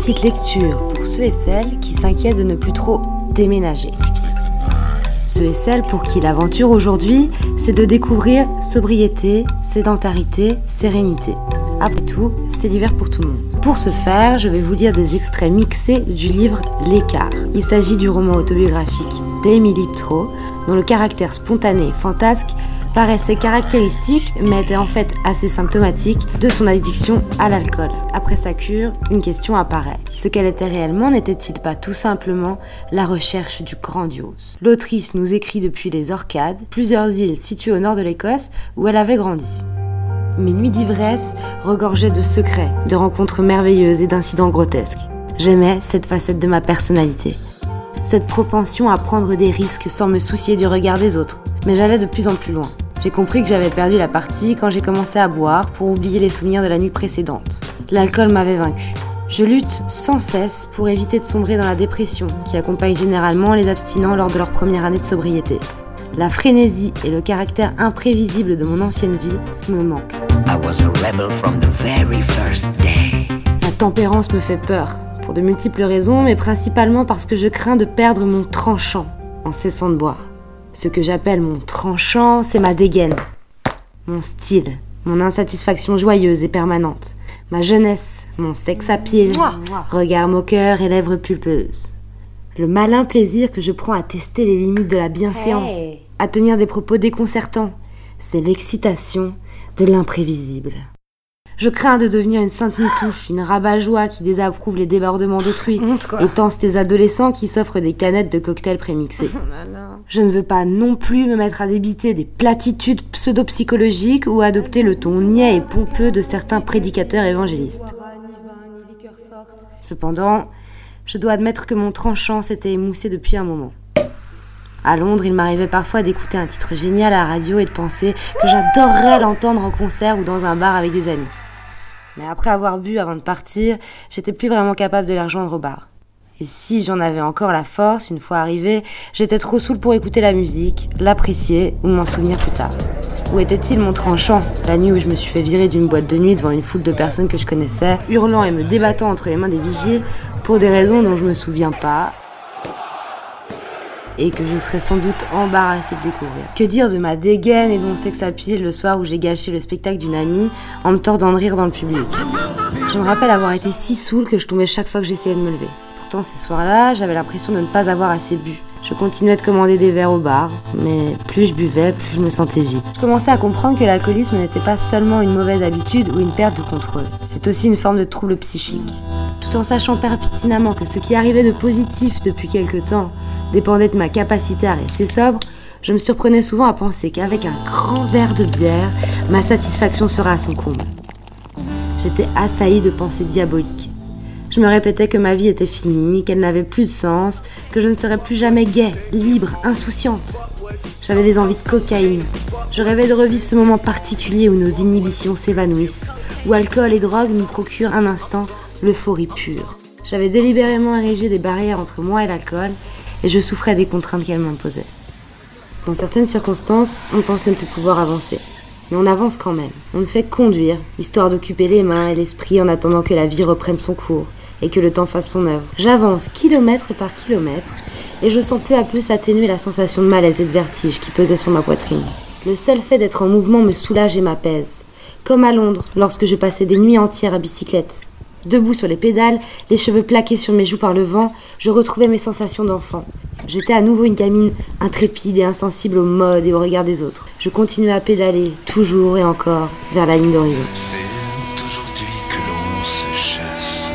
petite lecture pour ceux et celles qui s'inquiètent de ne plus trop déménager. Ceux et celles pour qui l'aventure aujourd'hui, c'est de découvrir sobriété, sédentarité, sérénité. Après tout, c'est l'hiver pour tout le monde. Pour ce faire, je vais vous lire des extraits mixés du livre L'écart. Il s'agit du roman autobiographique d'Amy Liptro, dont le caractère spontané et fantasque paraissait caractéristique, mais était en fait assez symptomatique de son addiction à l'alcool. Après sa cure, une question apparaît. Ce qu'elle était réellement n'était-il pas tout simplement la recherche du grandiose? L'autrice nous écrit depuis les Orcades, plusieurs îles situées au nord de l'Écosse, où elle avait grandi. Mes nuits d'ivresse regorgeaient de secrets, de rencontres merveilleuses et d'incidents grotesques. J'aimais cette facette de ma personnalité. Cette propension à prendre des risques sans me soucier du regard des autres. Mais j'allais de plus en plus loin. J'ai compris que j'avais perdu la partie quand j'ai commencé à boire pour oublier les souvenirs de la nuit précédente. L'alcool m'avait vaincu. Je lutte sans cesse pour éviter de sombrer dans la dépression qui accompagne généralement les abstinents lors de leur première année de sobriété. La frénésie et le caractère imprévisible de mon ancienne vie me manquent. La tempérance me fait peur, pour de multiples raisons, mais principalement parce que je crains de perdre mon tranchant en cessant de boire. Ce que j'appelle mon tranchant, c'est ma dégaine, mon style, mon insatisfaction joyeuse et permanente, ma jeunesse, mon sexe à pied, regard moqueur et lèvres pulpeuses. Le malin plaisir que je prends à tester les limites de la bienséance, à tenir des propos déconcertants, c'est l'excitation de l'imprévisible. Je crains de devenir une sainte nitouche, une rabat-joie qui désapprouve les débordements d'autrui et tense des adolescents qui s'offrent des canettes de cocktails prémixés. Oh Je ne veux pas non plus me mettre à débiter des platitudes pseudo-psychologiques ou adopter le ton niais et pompeux de certains prédicateurs évangélistes. Cependant, je dois admettre que mon tranchant s'était émoussé depuis un moment. À Londres, il m'arrivait parfois d'écouter un titre génial à la radio et de penser que j'adorerais l'entendre en concert ou dans un bar avec des amis. Mais après avoir bu avant de partir, j'étais plus vraiment capable de les rejoindre au bar. Et si j'en avais encore la force, une fois arrivé, j'étais trop saoul pour écouter la musique, l'apprécier ou m'en souvenir plus tard. Où était-il mon tranchant, la nuit où je me suis fait virer d'une boîte de nuit devant une foule de personnes que je connaissais, hurlant et me débattant entre les mains des vigiles pour des raisons dont je me souviens pas, et que je serais sans doute embarrassée de découvrir. Que dire de ma dégaine et de mon à pied le soir où j'ai gâché le spectacle d'une amie en me tordant de rire dans le public? Je me rappelle avoir été si saoule que je tombais chaque fois que j'essayais de me lever. Pourtant, ces soirs-là, j'avais l'impression de ne pas avoir assez bu. Je continuais de commander des verres au bar, mais plus je buvais, plus je me sentais vide. Je commençais à comprendre que l'alcoolisme n'était pas seulement une mauvaise habitude ou une perte de contrôle. C'est aussi une forme de trouble psychique. En sachant pertinemment que ce qui arrivait de positif depuis quelque temps dépendait de ma capacité à rester sobre, je me surprenais souvent à penser qu'avec un grand verre de bière, ma satisfaction serait à son comble. J'étais assaillie de pensées diaboliques. Je me répétais que ma vie était finie, qu'elle n'avait plus de sens, que je ne serais plus jamais gaie, libre, insouciante. J'avais des envies de cocaïne. Je rêvais de revivre ce moment particulier où nos inhibitions s'évanouissent, où alcool et drogue nous procurent un instant l'euphorie pure. J'avais délibérément érigé des barrières entre moi et l'alcool, et je souffrais des contraintes qu'elle m'imposait. Dans certaines circonstances, on pense ne plus pouvoir avancer. Mais on avance quand même. On ne fait conduire, histoire d'occuper les mains et l'esprit en attendant que la vie reprenne son cours et que le temps fasse son œuvre. J'avance kilomètre par kilomètre et je sens peu à peu s'atténuer la sensation de malaise et de vertige qui pesait sur ma poitrine. Le seul fait d'être en mouvement me soulage et m'apaise. Comme à Londres, lorsque je passais des nuits entières à bicyclette. Debout sur les pédales, les cheveux plaqués sur mes joues par le vent, je retrouvais mes sensations d'enfant. J'étais à nouveau une gamine intrépide et insensible aux modes et au regard des autres. Je continuais à pédaler, toujours et encore, vers la ligne d'horizon. C'est aujourd'hui que l'on se chasse.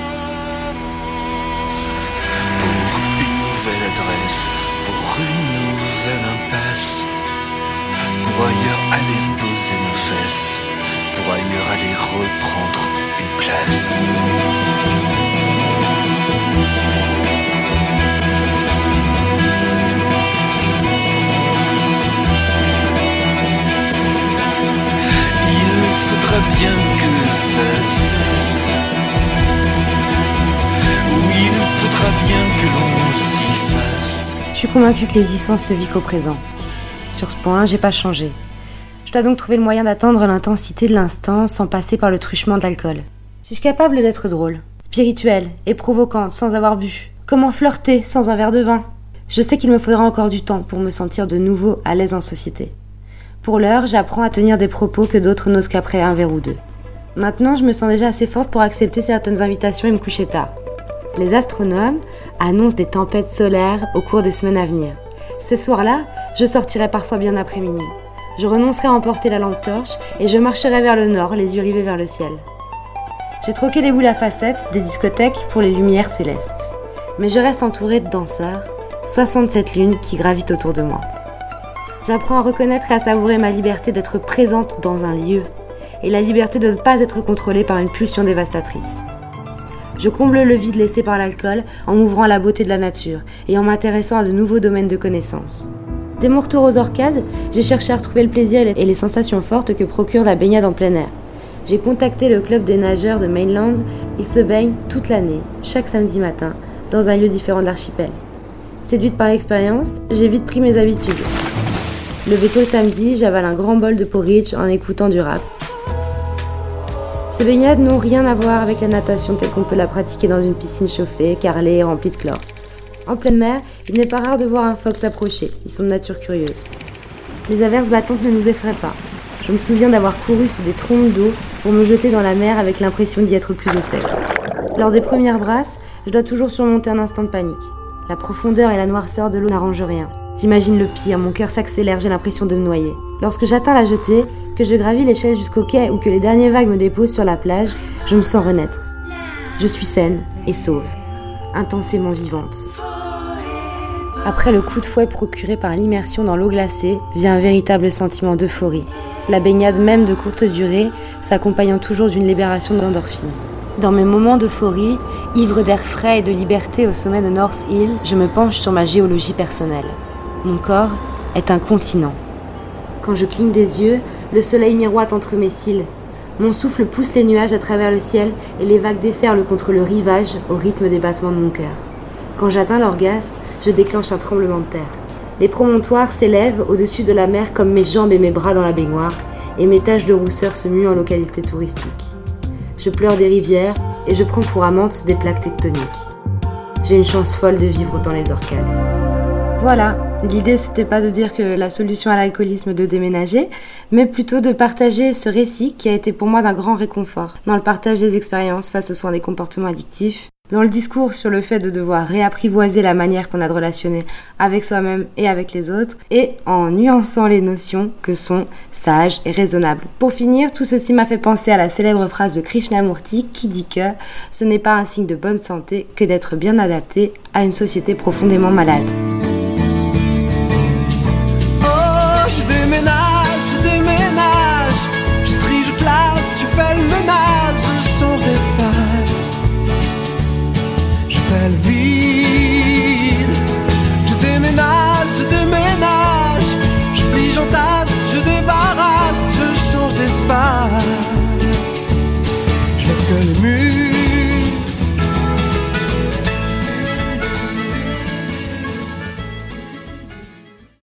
Pour une nouvelle adresse, pour une nouvelle impasse. Pour ailleurs aller poser nos fesses. Pour ailleurs aller reprendre Il faudra bien que ça cesse. Oui, il faudra bien que l'on s'y fasse. Je suis convaincue que l'existence se vit qu'au présent. Sur ce point, j'ai pas changé. Je dois donc trouver le moyen d'atteindre l'intensité de l'instant sans passer par le truchement de l'alcool. Suis-je capable d'être drôle, spirituelle et provocante sans avoir bu? Comment flirter sans un verre de vin? Je sais qu'il me faudra encore du temps pour me sentir de nouveau à l'aise en société. Pour l'heure, j'apprends à tenir des propos que d'autres n'osent qu'après un verre ou deux. Maintenant, je me sens déjà assez forte pour accepter certaines invitations et me coucher tard. Les astronomes annoncent des tempêtes solaires au cours des semaines à venir. Ces soirs-là, je sortirai parfois bien après minuit. Je renoncerai à emporter la lampe torche et je marcherai vers le nord, les yeux rivés vers le ciel. J'ai troqué les boules à facettes des discothèques pour les lumières célestes. Mais je reste entourée de danseurs, 67 lunes qui gravitent autour de moi. J'apprends à reconnaître et à savourer ma liberté d'être présente dans un lieu et la liberté de ne pas être contrôlée par une pulsion dévastatrice. Je comble le vide laissé par l'alcool en m'ouvrant la beauté de la nature et en m'intéressant à de nouveaux domaines de connaissances. Dès mon retour aux orcades, j'ai cherché à retrouver le plaisir et les sensations fortes que procure la baignade en plein air. J'ai contacté le club des nageurs de Mainland. Ils se baignent toute l'année, chaque samedi matin, dans un lieu différent de l'archipel. Séduite par l'expérience, j'ai vite pris mes habitudes. Le tôt samedi, j'avale un grand bol de porridge en écoutant du rap. Ces baignades n'ont rien à voir avec la natation telle qu'on peut la pratiquer dans une piscine chauffée, carrelée et remplie de chlore. En pleine mer, il n'est pas rare de voir un phoque s'approcher, ils sont de nature curieuse. Les averses battantes ne nous effraient pas. Je me souviens d'avoir couru sous des trompes d'eau pour me jeter dans la mer avec l'impression d'y être plus au sec. Lors des premières brasses, je dois toujours surmonter un instant de panique. La profondeur et la noirceur de l'eau n'arrangent rien. J'imagine le pire, mon cœur s'accélère, j'ai l'impression de me noyer. Lorsque j'atteins la jetée, que je gravis l'échelle jusqu'au quai ou que les derniers vagues me déposent sur la plage, je me sens renaître. Je suis saine et sauve, intensément vivante. Après le coup de fouet procuré par l'immersion dans l'eau glacée, vient un véritable sentiment d'euphorie la baignade même de courte durée s'accompagnant toujours d'une libération d'endorphine. Dans mes moments d'euphorie, ivre d'air frais et de liberté au sommet de North Hill, je me penche sur ma géologie personnelle. Mon corps est un continent. Quand je cligne des yeux, le soleil miroite entre mes cils. Mon souffle pousse les nuages à travers le ciel et les vagues déferlent contre le rivage au rythme des battements de mon cœur. Quand j'atteins l'orgasme, je déclenche un tremblement de terre. Les promontoires s'élèvent au-dessus de la mer comme mes jambes et mes bras dans la baignoire, et mes taches de rousseur se muent en localité touristique. Je pleure des rivières et je prends pour amante des plaques tectoniques. J'ai une chance folle de vivre dans les orcades. Voilà, l'idée c'était pas de dire que la solution à l'alcoolisme de déménager, mais plutôt de partager ce récit qui a été pour moi d'un grand réconfort dans le partage des expériences face aux soins des comportements addictifs dans le discours sur le fait de devoir réapprivoiser la manière qu'on a de relationner avec soi-même et avec les autres, et en nuançant les notions que sont sages et raisonnables. Pour finir, tout ceci m'a fait penser à la célèbre phrase de Krishnamurti qui dit que ce n'est pas un signe de bonne santé que d'être bien adapté à une société profondément malade.